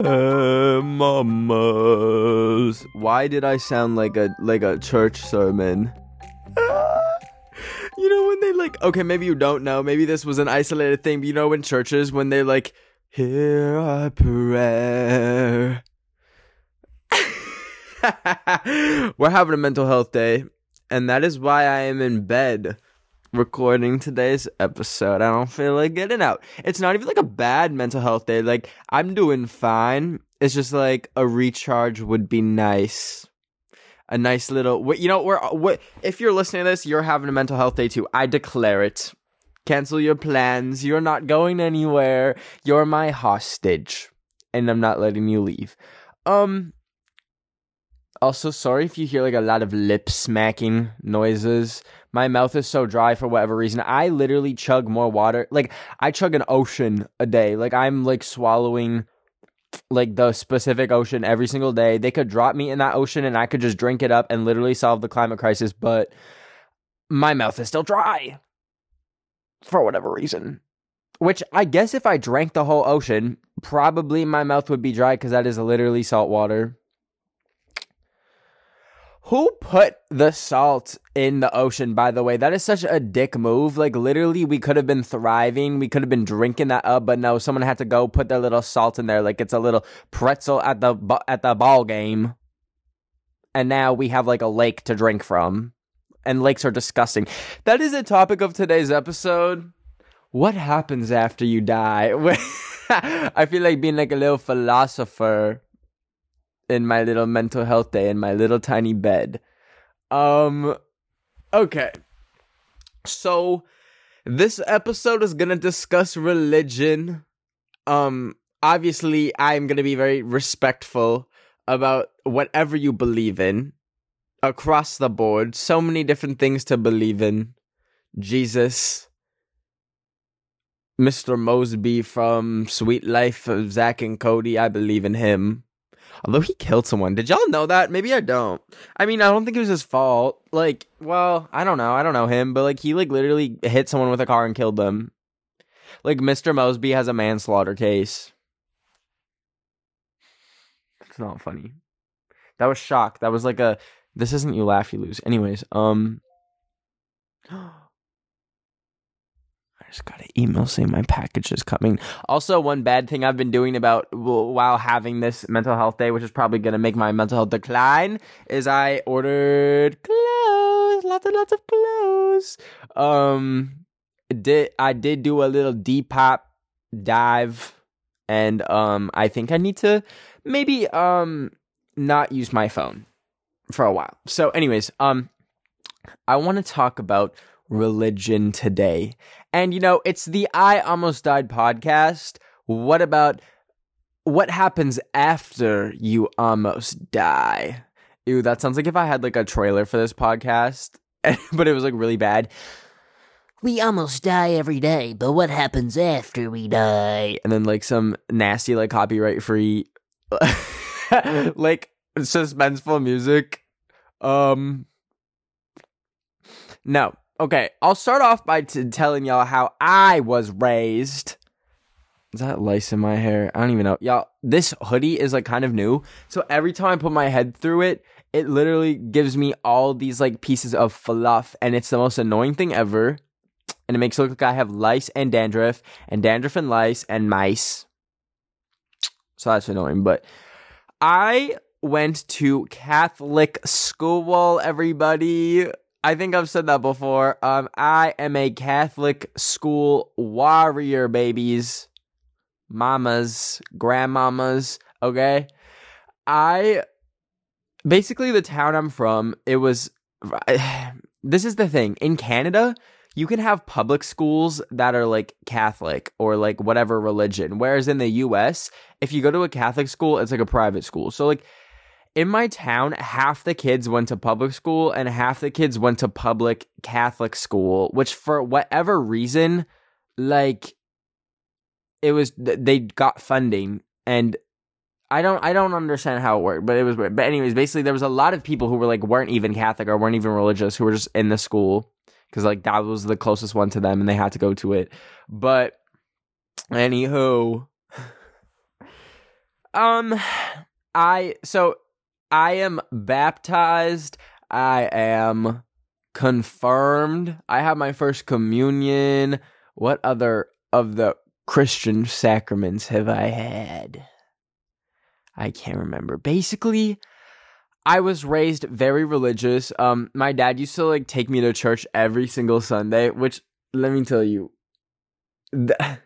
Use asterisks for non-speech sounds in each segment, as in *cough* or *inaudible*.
Uh, mamas. Why did I sound like a like a church sermon? you know when they like okay, maybe you don't know, maybe this was an isolated thing, but you know in churches when they like hear our prayer. *laughs* We're having a mental health day, and that is why I am in bed recording today's episode. I don't feel like getting out. It's not even like a bad mental health day. Like I'm doing fine. It's just like a recharge would be nice. A nice little you know, we're what if you're listening to this, you're having a mental health day too. I declare it. Cancel your plans. You're not going anywhere. You're my hostage. And I'm not letting you leave. Um also sorry if you hear like a lot of lip smacking noises my mouth is so dry for whatever reason. I literally chug more water. Like I chug an ocean a day. Like I'm like swallowing like the specific ocean every single day. They could drop me in that ocean and I could just drink it up and literally solve the climate crisis, but my mouth is still dry for whatever reason. Which I guess if I drank the whole ocean, probably my mouth would be dry because that is literally salt water. Who put the salt in the ocean, by the way? That is such a dick move. Like, literally, we could have been thriving. We could have been drinking that up, but no, someone had to go put their little salt in there like it's a little pretzel at the, at the ball game. And now we have like a lake to drink from. And lakes are disgusting. That is the topic of today's episode. What happens after you die? *laughs* I feel like being like a little philosopher in my little mental health day in my little tiny bed. Um okay. So this episode is going to discuss religion. Um obviously I'm going to be very respectful about whatever you believe in across the board. So many different things to believe in. Jesus, Mr. Moseby from Suite Life of Zack and Cody, I believe in him. Although he killed someone. Did y'all know that? Maybe I don't. I mean, I don't think it was his fault. Like, well, I don't know. I don't know him, but like he like literally hit someone with a car and killed them. Like Mr. Moseby has a manslaughter case. It's not funny. That was shock. That was like a this isn't you laugh you lose. Anyways, um just got an email saying my package is coming. Also, one bad thing I've been doing about while having this mental health day, which is probably going to make my mental health decline, is I ordered clothes, lots and lots of clothes. Um, did I did do a little Depop dive, and um, I think I need to maybe um not use my phone for a while. So, anyways, um, I want to talk about religion today. And you know, it's the I Almost Died podcast. What about what happens after you almost die? Ew, that sounds like if I had like a trailer for this podcast, *laughs* but it was like really bad. We almost die every day, but what happens after we die? And then like some nasty like copyright free *laughs* like suspenseful music. Um no, Okay, I'll start off by t- telling y'all how I was raised. Is that lice in my hair? I don't even know. Y'all, this hoodie is like kind of new. So every time I put my head through it, it literally gives me all these like pieces of fluff. And it's the most annoying thing ever. And it makes it look like I have lice and dandruff, and dandruff and lice and mice. So that's annoying. But I went to Catholic school, everybody. I think I've said that before. Um, I am a Catholic school warrior, babies, mamas, grandmamas. Okay, I basically the town I'm from. It was. *sighs* This is the thing in Canada. You can have public schools that are like Catholic or like whatever religion. Whereas in the US, if you go to a Catholic school, it's like a private school. So like in my town, half the kids went to public school and half the kids went to public Catholic school, which for whatever reason, like it was they got funding and I don't I don't understand how it worked, but it was weird. But anyways, basically there was a lot of people who were like weren't even Catholic or weren't even religious who were just in the school because like that was the closest one to them and they had to go to it. But anywho, *sighs* Um, I so I am baptized. I am confirmed. I have my first communion. What other of the Christian sacraments have I had? I can't remember. Basically, I was raised very religious. Um, my dad used to like take me to church every single Sunday, which let me tell you, th-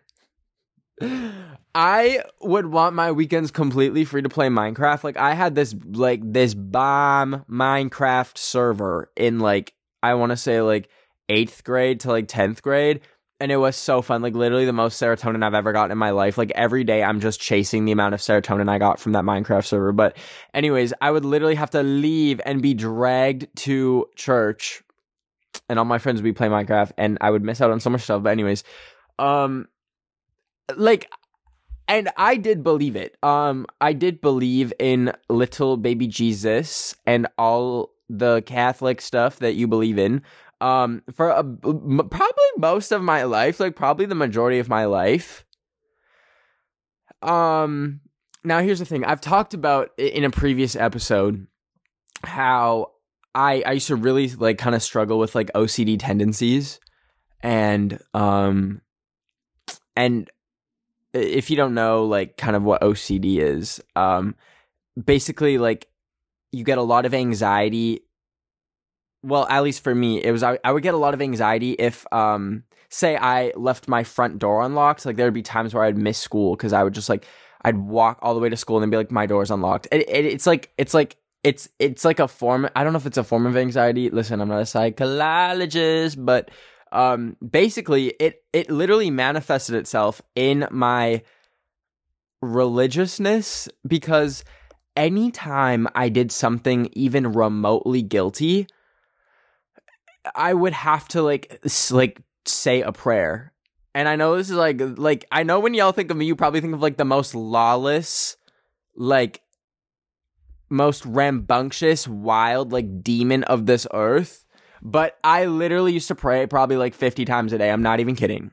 *laughs* I would want my weekends completely free to play Minecraft. Like I had this like this bomb Minecraft server in like I want to say like 8th grade to like 10th grade and it was so fun. Like literally the most serotonin I've ever gotten in my life. Like every day I'm just chasing the amount of serotonin I got from that Minecraft server. But anyways, I would literally have to leave and be dragged to church and all my friends would be playing Minecraft and I would miss out on so much stuff. But anyways, um like and I did believe it. Um, I did believe in little baby Jesus and all the Catholic stuff that you believe in. Um, for a, probably most of my life, like probably the majority of my life. Um, now here's the thing. I've talked about in a previous episode how I I used to really like kind of struggle with like OCD tendencies, and um, and if you don't know like kind of what OCD is, um basically like you get a lot of anxiety well, at least for me, it was I, I would get a lot of anxiety if um say I left my front door unlocked, like there'd be times where I'd miss school cuz I would just like I'd walk all the way to school and then be like my door's unlocked. It, it, it's like it's like it's it's like a form I don't know if it's a form of anxiety. Listen, I'm not a psychologist, but um basically it it literally manifested itself in my religiousness because anytime I did something even remotely guilty I would have to like like say a prayer. And I know this is like like I know when y'all think of me you probably think of like the most lawless like most rambunctious wild like demon of this earth but I literally used to pray probably like 50 times a day. I'm not even kidding.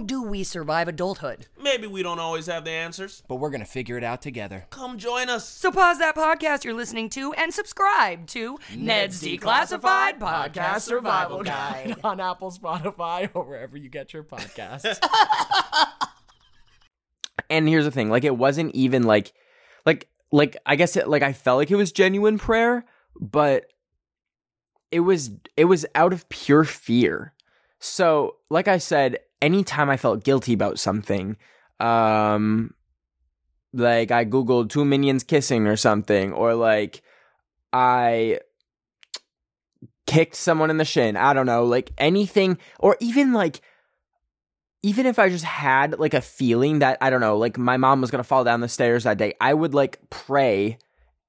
do we survive adulthood? Maybe we don't always have the answers. but we're gonna figure it out together. Come join us. So pause that podcast you're listening to and subscribe to Ned's Declassified Podcast Survival Guide. on Apple, Spotify, or wherever you get your podcasts. *laughs* and here's the thing like it wasn't even like like like i guess it like i felt like it was genuine prayer but it was it was out of pure fear so like i said anytime i felt guilty about something um like i googled two minions kissing or something or like i kicked someone in the shin i don't know like anything or even like even if I just had like a feeling that I don't know, like my mom was gonna fall down the stairs that day, I would like pray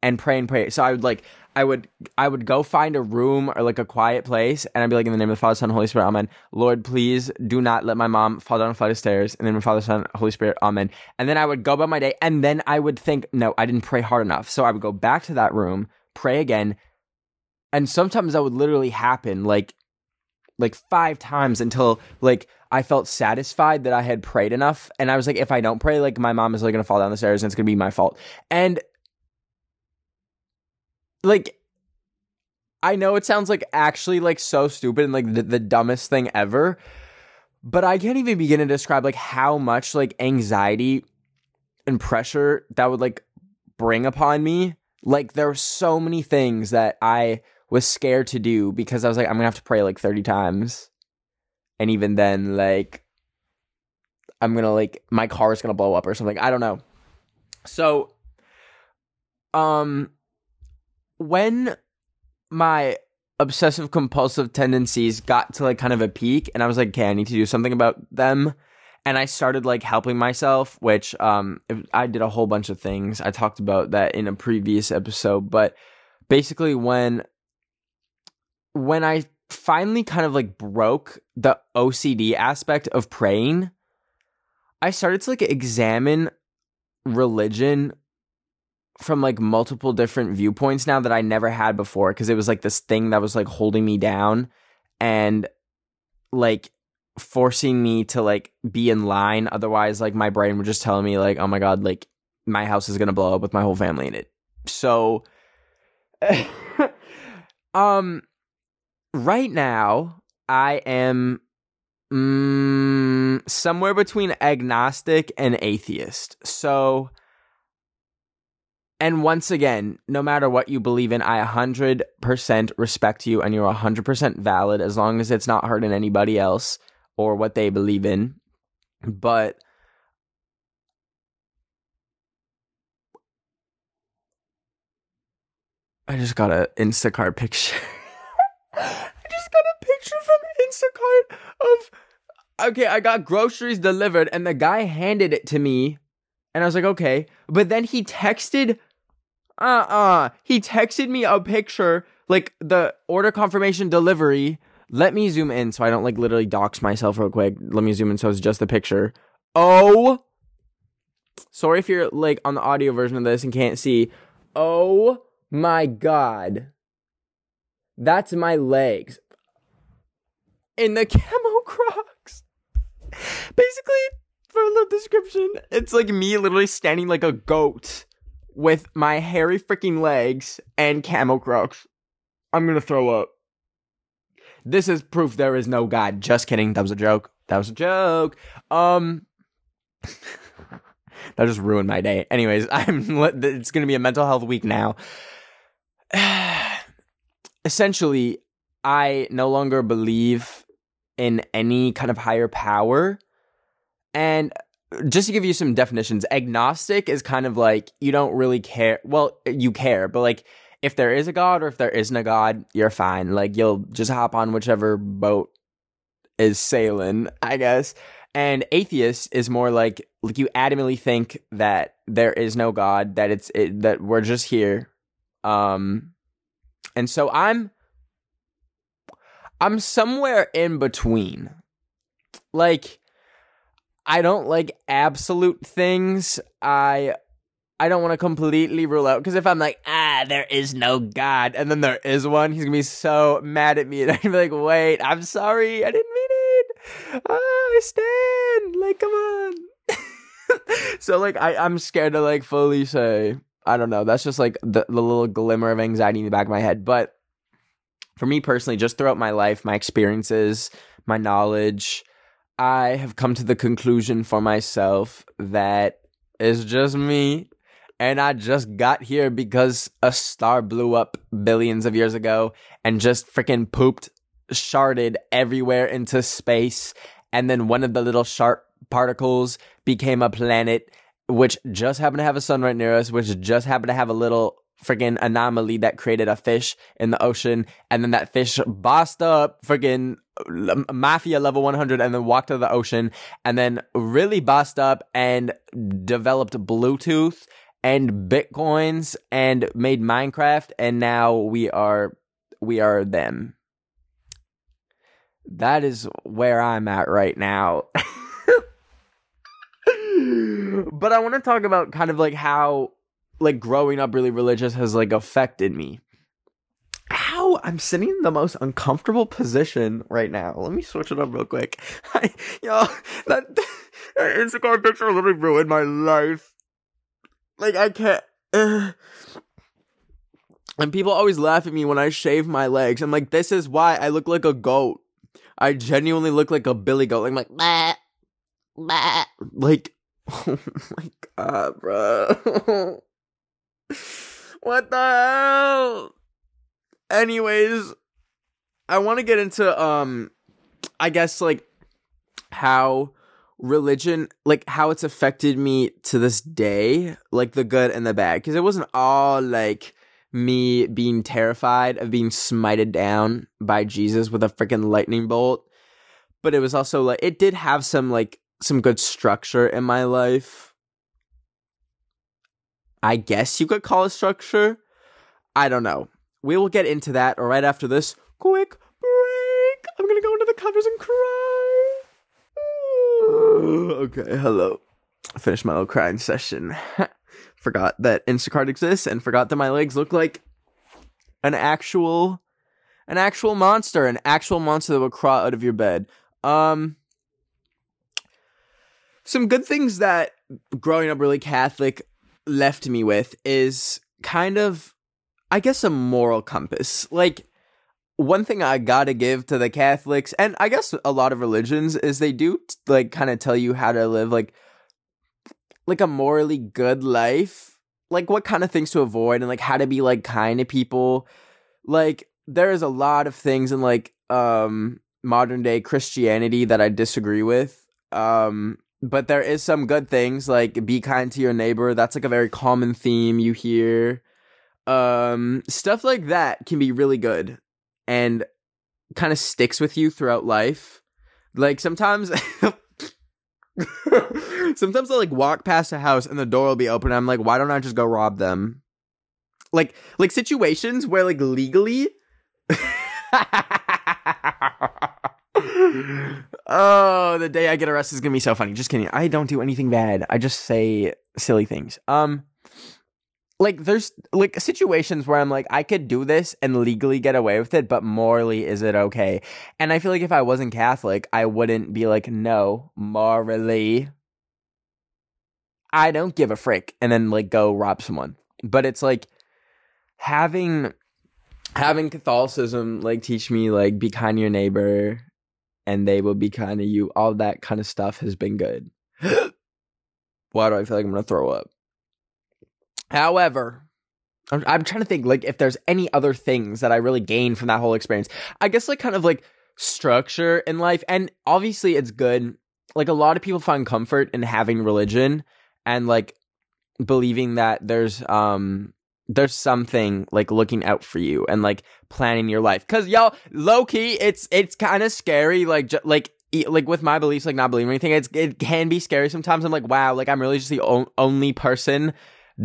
and pray and pray. So I would like I would I would go find a room or like a quiet place and I'd be like in the name of the Father, Son, Holy Spirit, Amen. Lord, please do not let my mom fall down a flight of stairs. And then my Father, Son, Holy Spirit, Amen. And then I would go about my day and then I would think, no, I didn't pray hard enough. So I would go back to that room, pray again, and sometimes that would literally happen like like five times until like I felt satisfied that I had prayed enough. And I was like, if I don't pray, like my mom is like gonna fall down the stairs and it's gonna be my fault. And like I know it sounds like actually like so stupid and like the, the dumbest thing ever, but I can't even begin to describe like how much like anxiety and pressure that would like bring upon me. Like there were so many things that I was scared to do because I was like, I'm gonna have to pray like 30 times. And even then, like, I'm gonna like, my car is gonna blow up or something. I don't know. So, um, when my obsessive compulsive tendencies got to like kind of a peak and I was like, okay, I need to do something about them. and I started like helping myself, which um I did a whole bunch of things. I talked about that in a previous episode, but basically when when I finally kind of like broke the OCD aspect of praying, I started to like examine religion from like multiple different viewpoints now that I never had before because it was like this thing that was like holding me down and like forcing me to like be in line otherwise like my brain would just tell me like oh my god like my house is going to blow up with my whole family in it. So *laughs* um right now I am mm, somewhere between agnostic and atheist. So and once again, no matter what you believe in, I 100% respect you and you're 100% valid as long as it's not hurting anybody else or what they believe in. But I just got a Instacart picture. *laughs* I just got a picture from Instacart of okay, I got groceries delivered and the guy handed it to me and I was like, okay. But then he texted uh-uh. He texted me a picture, like the order confirmation delivery. Let me zoom in so I don't like literally dox myself real quick. Let me zoom in so it's just the picture. Oh. Sorry if you're like on the audio version of this and can't see. Oh my god. That's my legs. In the *laughs* camo crocs. Basically, for a little description, it's like me literally standing like a goat with my hairy freaking legs and camel crocs. I'm gonna throw up. This is proof there is no God. Just kidding. That was a joke. That was a joke. Um, *laughs* that just ruined my day. Anyways, *laughs* I'm. It's gonna be a mental health week now. *sighs* Essentially, I no longer believe in any kind of higher power, and just to give you some definitions, agnostic is kind of like you don't really care. Well, you care, but like if there is a god or if there isn't a god, you're fine. Like you'll just hop on whichever boat is sailing, I guess. And atheist is more like like you adamantly think that there is no god, that it's it, that we're just here. Um and so I'm I'm somewhere in between. Like I don't like absolute things. I I don't want to completely rule out because if I'm like, ah, there is no God, and then there is one, he's gonna be so mad at me, and I'd be like, wait, I'm sorry, I didn't mean it. Ah, I stand. Like, come on. *laughs* so like, I I'm scared to like fully say. I don't know. That's just like the, the little glimmer of anxiety in the back of my head. But for me personally, just throughout my life, my experiences, my knowledge, I have come to the conclusion for myself that it's just me. And I just got here because a star blew up billions of years ago and just freaking pooped, sharded everywhere into space. And then one of the little sharp particles became a planet, which just happened to have a sun right near us, which just happened to have a little freaking anomaly that created a fish in the ocean. And then that fish bossed up freaking mafia level 100 and then walked to the ocean and then really bossed up and developed Bluetooth and bitcoins and made Minecraft and now we are we are them. That is where I'm at right now. *laughs* but I want to talk about kind of like how like growing up really religious has like affected me. How I'm sitting in the most uncomfortable position right now. Let me switch it up real quick. *laughs* I, yo, that, *laughs* that Instagram picture literally ruined my life. Like I can't. Uh, *sighs* and people always laugh at me when I shave my legs. I'm like, this is why I look like a goat. I genuinely look like a billy goat. Like, I'm like, Bah. Bah. like, *laughs* oh my god, bro. *laughs* what the hell? Anyways, I want to get into um I guess like how religion like how it's affected me to this day, like the good and the bad because it wasn't all like me being terrified of being smited down by Jesus with a freaking lightning bolt, but it was also like it did have some like some good structure in my life. I guess you could call it structure. I don't know. We will get into that right after this quick break. I'm gonna go into the covers and cry. *sighs* okay, hello. I finished my little crying session. *laughs* forgot that Instacart exists and forgot that my legs look like an actual an actual monster, an actual monster that would crawl out of your bed. Um some good things that growing up really Catholic left me with is kind of I guess a moral compass. Like one thing I gotta give to the Catholics and I guess a lot of religions is they do like kind of tell you how to live like like a morally good life, like what kind of things to avoid and like how to be like kind to people. Like there is a lot of things in like um modern day Christianity that I disagree with. Um but there is some good things like be kind to your neighbor. That's like a very common theme you hear. Um stuff like that can be really good and kind of sticks with you throughout life. Like sometimes *laughs* Sometimes I'll like walk past a house and the door will be open. I'm like, why don't I just go rob them? Like, like situations where like legally. *laughs* oh, the day I get arrested is gonna be so funny. Just kidding. I don't do anything bad. I just say silly things. Um, like there's like situations where I'm like I could do this and legally get away with it, but morally is it okay? And I feel like if I wasn't Catholic, I wouldn't be like no, morally I don't give a frick and then like go rob someone. But it's like having having Catholicism like teach me like be kind to your neighbor and they will be kind to you. All that kind of stuff has been good. *gasps* Why do I feel like I'm gonna throw up? However, I'm, I'm trying to think like if there's any other things that I really gained from that whole experience. I guess like kind of like structure in life, and obviously it's good. Like a lot of people find comfort in having religion and like believing that there's um there's something like looking out for you and like planning your life. Because y'all low key it's it's kind of scary like ju- like like with my beliefs like not believing anything it's it can be scary sometimes. I'm like wow like i'm really just the only person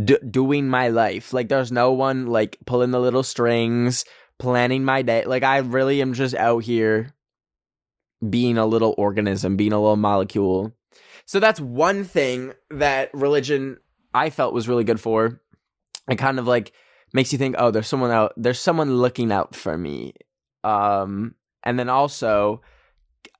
d- doing my life. Like there's no one like pulling the little strings planning my day. Like i really am just out here being a little organism being a little molecule. So that's one thing that religion I felt was really good for. It kind of like makes you think, oh, there's someone out, there's someone looking out for me. Um, and then also,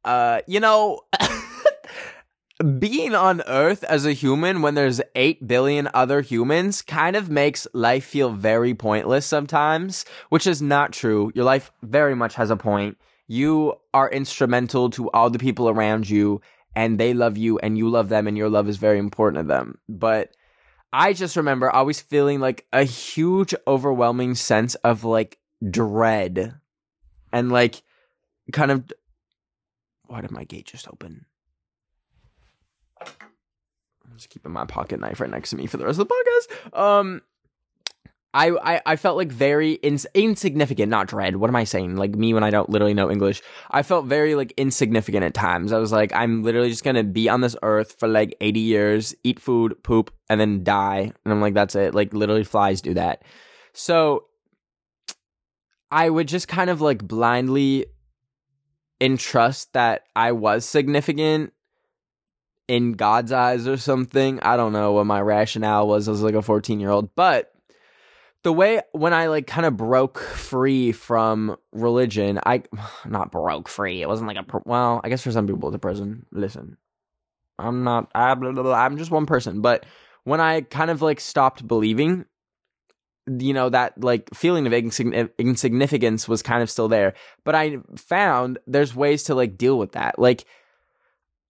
uh, you know, *laughs* being on Earth as a human when there's 8 billion other humans kind of makes life feel very pointless sometimes, which is not true. Your life very much has a point. You are instrumental to all the people around you and they love you and you love them and your love is very important to them. But I just remember always feeling like a huge overwhelming sense of like dread and like kind of why did my gate just open? I'm just keeping my pocket knife right next to me for the rest of the podcast. Um I, I, I felt like very ins- insignificant, not dread. What am I saying? Like me when I don't literally know English. I felt very like insignificant at times. I was like, I'm literally just gonna be on this earth for like 80 years, eat food, poop, and then die. And I'm like, that's it. Like literally flies do that. So I would just kind of like blindly entrust that I was significant in God's eyes or something. I don't know what my rationale was as like a 14 year old, but the way when I like kind of broke free from religion, I *sighs* not broke free. It wasn't like a well, I guess for some people it's a prison. Listen, I'm not. I, blah, blah, blah, I'm just one person. But when I kind of like stopped believing, you know that like feeling of insign- insignificance was kind of still there. But I found there's ways to like deal with that. Like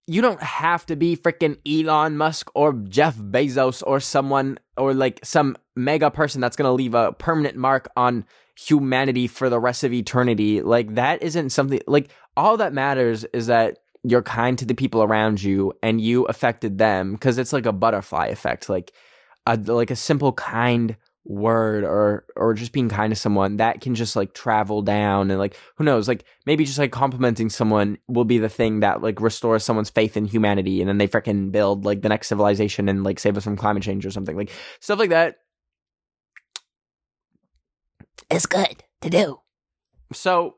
you don't have to be freaking Elon Musk or Jeff Bezos or someone or like some mega person that's going to leave a permanent mark on humanity for the rest of eternity. Like that isn't something like all that matters is that you're kind to the people around you and you affected them because it's like a butterfly effect like a like a simple kind word or or just being kind to someone that can just like travel down and like who knows like maybe just like complimenting someone will be the thing that like restores someone's faith in humanity and then they freaking build like the next civilization and like save us from climate change or something like stuff like that It's good to do. so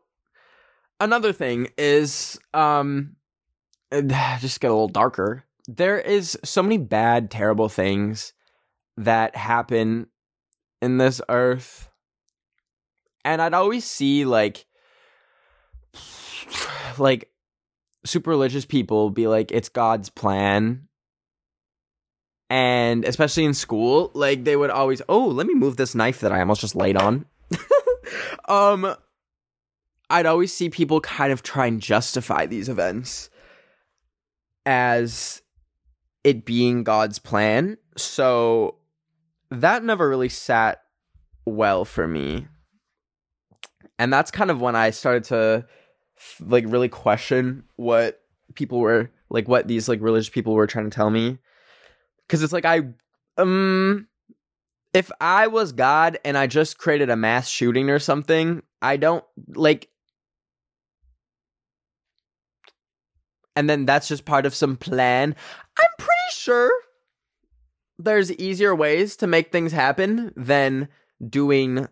another thing is um *sighs* just get a little darker there is so many bad terrible things that happen in this earth. And i'd always see like like super religious people be like it's god's plan. And especially in school like they would always oh let me move this knife that i almost just laid on. *laughs* Um I'd always see people kind of try and justify these events as it being God's plan. So that never really sat well for me. And that's kind of when I started to like really question what people were like what these like religious people were trying to tell me cuz it's like I um if I was God and I just created a mass shooting or something, I don't like and then that's just part of some plan. I'm pretty sure there's easier ways to make things happen than doing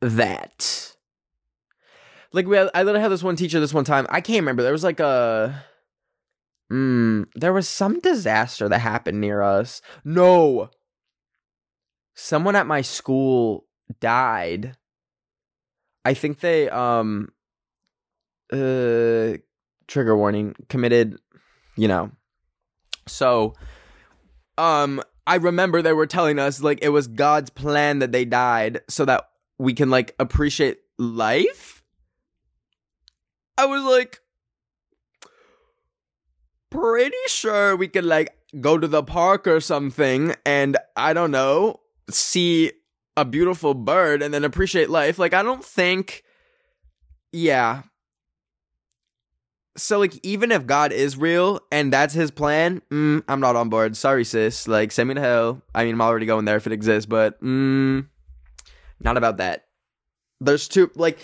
that. Like we, had, I literally had this one teacher this one time. I can't remember. There was like a, mm, there was some disaster that happened near us. No, someone at my school died. I think they um, uh, trigger warning committed you know so um i remember they were telling us like it was god's plan that they died so that we can like appreciate life. I was like pretty sure we could like go to the park or something and i don't know see a beautiful bird and then appreciate life. Like i don't think yeah so like even if God is real and that's his plan, mm, I'm not on board. Sorry, sis. Like send me to hell. I mean, I'm already going there if it exists, but mm, not about that. There's two like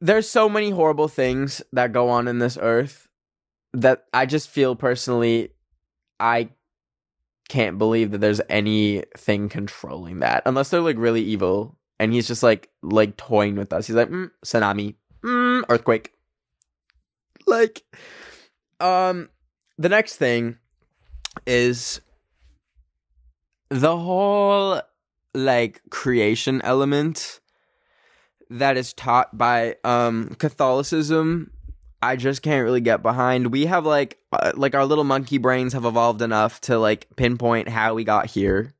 there's so many horrible things that go on in this earth that I just feel personally I can't believe that there's anything controlling that unless they're like really evil and he's just like like toying with us. He's like, mm, tsunami, mm, earthquake like um the next thing is the whole like creation element that is taught by um Catholicism I just can't really get behind. We have like uh, like our little monkey brains have evolved enough to like pinpoint how we got here.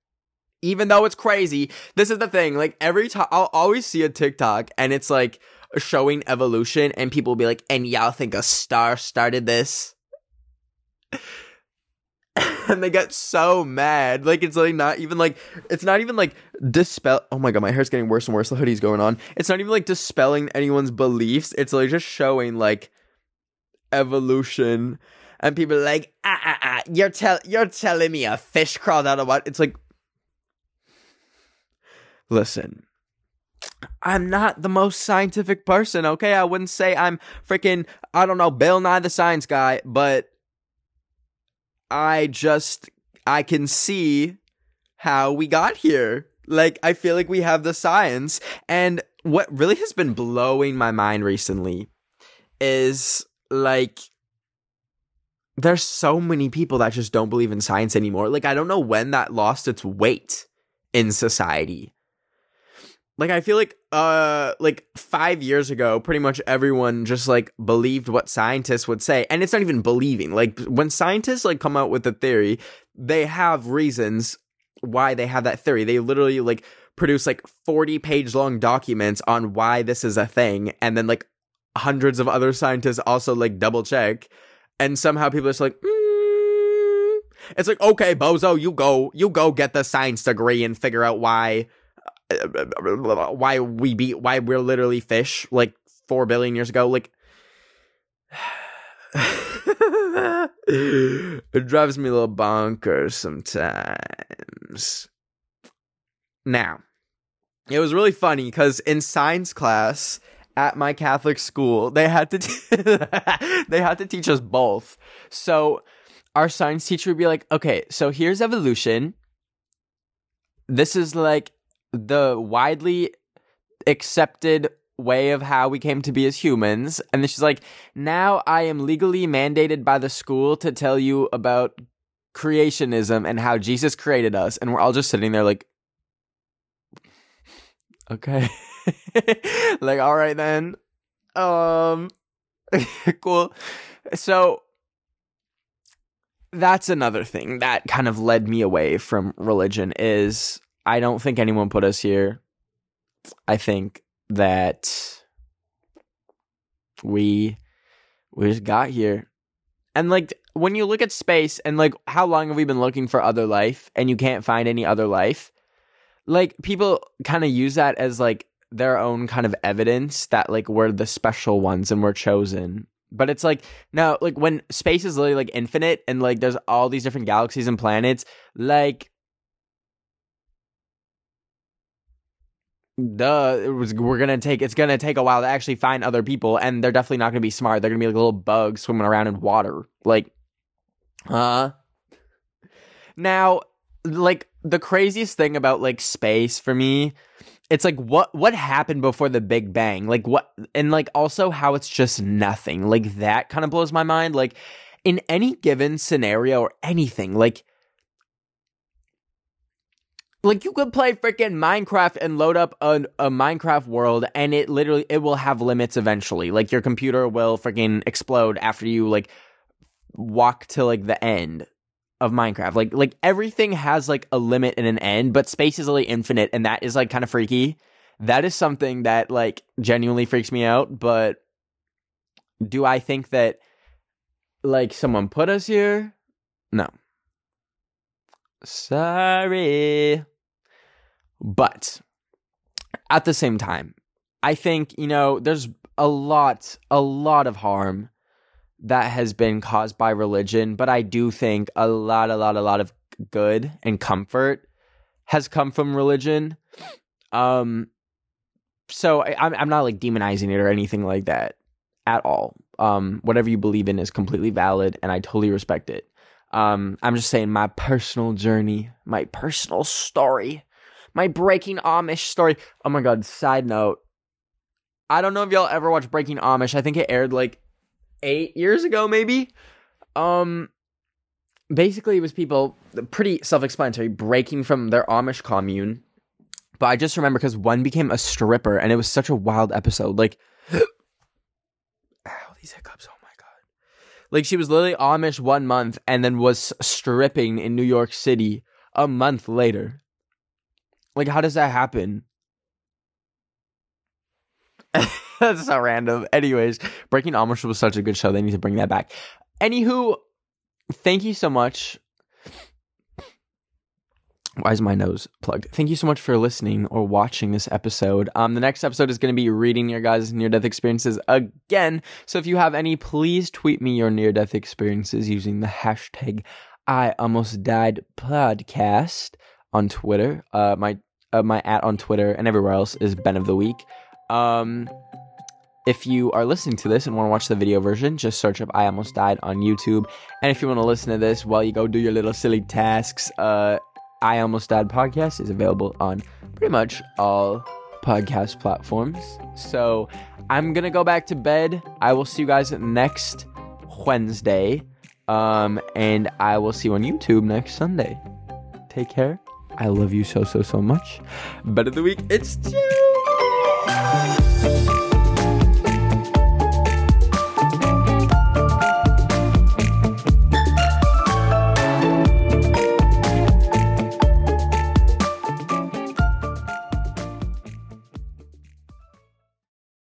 Even though it's crazy, this is the thing. Like every time I'll always see a TikTok and it's like showing evolution and people will be like, and y'all think a star started this? *laughs* and they get so mad. Like it's like not even like it's not even like dispel oh my god, my hair's getting worse and worse. The hoodie's going on. It's not even like dispelling anyone's beliefs. It's like just showing like evolution. And people are like, ah ah ah, you're tell you're telling me a fish crawled out of what? It's like Listen, I'm not the most scientific person, okay? I wouldn't say I'm freaking, I don't know, Bill Nye the Science Guy, but I just, I can see how we got here. Like, I feel like we have the science. And what really has been blowing my mind recently is like, there's so many people that just don't believe in science anymore. Like, I don't know when that lost its weight in society like I feel like uh like 5 years ago pretty much everyone just like believed what scientists would say and it's not even believing like when scientists like come out with a theory they have reasons why they have that theory they literally like produce like 40 page long documents on why this is a thing and then like hundreds of other scientists also like double check and somehow people are just like mm. it's like okay bozo you go you go get the science degree and figure out why Uh, why we be why we're literally fish like four billion years ago. Like *sighs* it drives me a little bonkers sometimes. Now, it was really funny because in science class at my Catholic school, they had to t- *laughs* they had to teach us both. So our science teacher would be like, "Okay, so here's evolution. This is like the widely accepted way of how we came to be as humans." And then she's like, "Now I am legally mandated by the school to tell you about creationism and how Jesus created us." And we're all just sitting there like, okay *laughs* like all right then um *laughs* cool so that's another thing that kind of led me away from religion is i don't think anyone put us here i think that we we just got here and like when you look at space and like how long have we been looking for other life and you can't find any other life like people kind of use that as like their own kind of evidence that like we're the special ones and we're chosen. But it's like no, like when space is literally like infinite and like there's all these different galaxies and planets, like duh, it was, we're gonna take it's gonna take a while to actually find other people, and they're definitely not gonna be smart. They're gonna be like little bugs swimming around in water. Like, uh now like the craziest thing about like space for me it's like what what happened before the big bang like what and like also how it's just nothing like that kind of blows my mind like in any given scenario or anything like like you could play freaking minecraft and load up a, a minecraft world and it literally it will have limits eventually like your computer will freaking explode after you like walk to like the end of Minecraft. Like like everything has like a limit and an end, but space is really infinite and that is like kind of freaky. That is something that like genuinely freaks me out, but do I think that like someone put us here? No. Sorry. But at the same time, I think, you know, there's a lot a lot of harm that has been caused by religion, but I do think a lot, a lot, a lot of good and comfort has come from religion. Um, so I, I'm I'm not like demonizing it or anything like that at all. Um, whatever you believe in is completely valid, and I totally respect it. Um, I'm just saying my personal journey, my personal story, my breaking Amish story. Oh my god! Side note, I don't know if y'all ever watched Breaking Amish. I think it aired like eight years ago, maybe. Um, basically, it was people pretty self-explanatory breaking from their Amish commune. But I just remember because one became a stripper, and it was such a wild episode. Like, *gasps* ow, these hiccups! Oh my god! Like she was literally Amish one month, and then was stripping in New York City a month later. Like, how does that happen? *laughs* That's so random. Anyways, Breaking Amish was such a good show. They need to bring that back. Anywho, thank you so much. Why is my nose plugged? Thank you so much for listening or watching this episode. Um, the next episode is going to be reading your guys' near death experiences again. So if you have any, please tweet me your near death experiences using the hashtag I almost died podcast on Twitter. Uh, my uh, my at on Twitter and everywhere else is Ben of the Week. Um, if you are listening to this and want to watch the video version, just search up I Almost Died on YouTube. And if you want to listen to this while you go do your little silly tasks, uh, I Almost Died podcast is available on pretty much all podcast platforms. So I'm going to go back to bed. I will see you guys next Wednesday. Um, and I will see you on YouTube next Sunday. Take care. I love you so, so, so much. Bet of the week, it's two.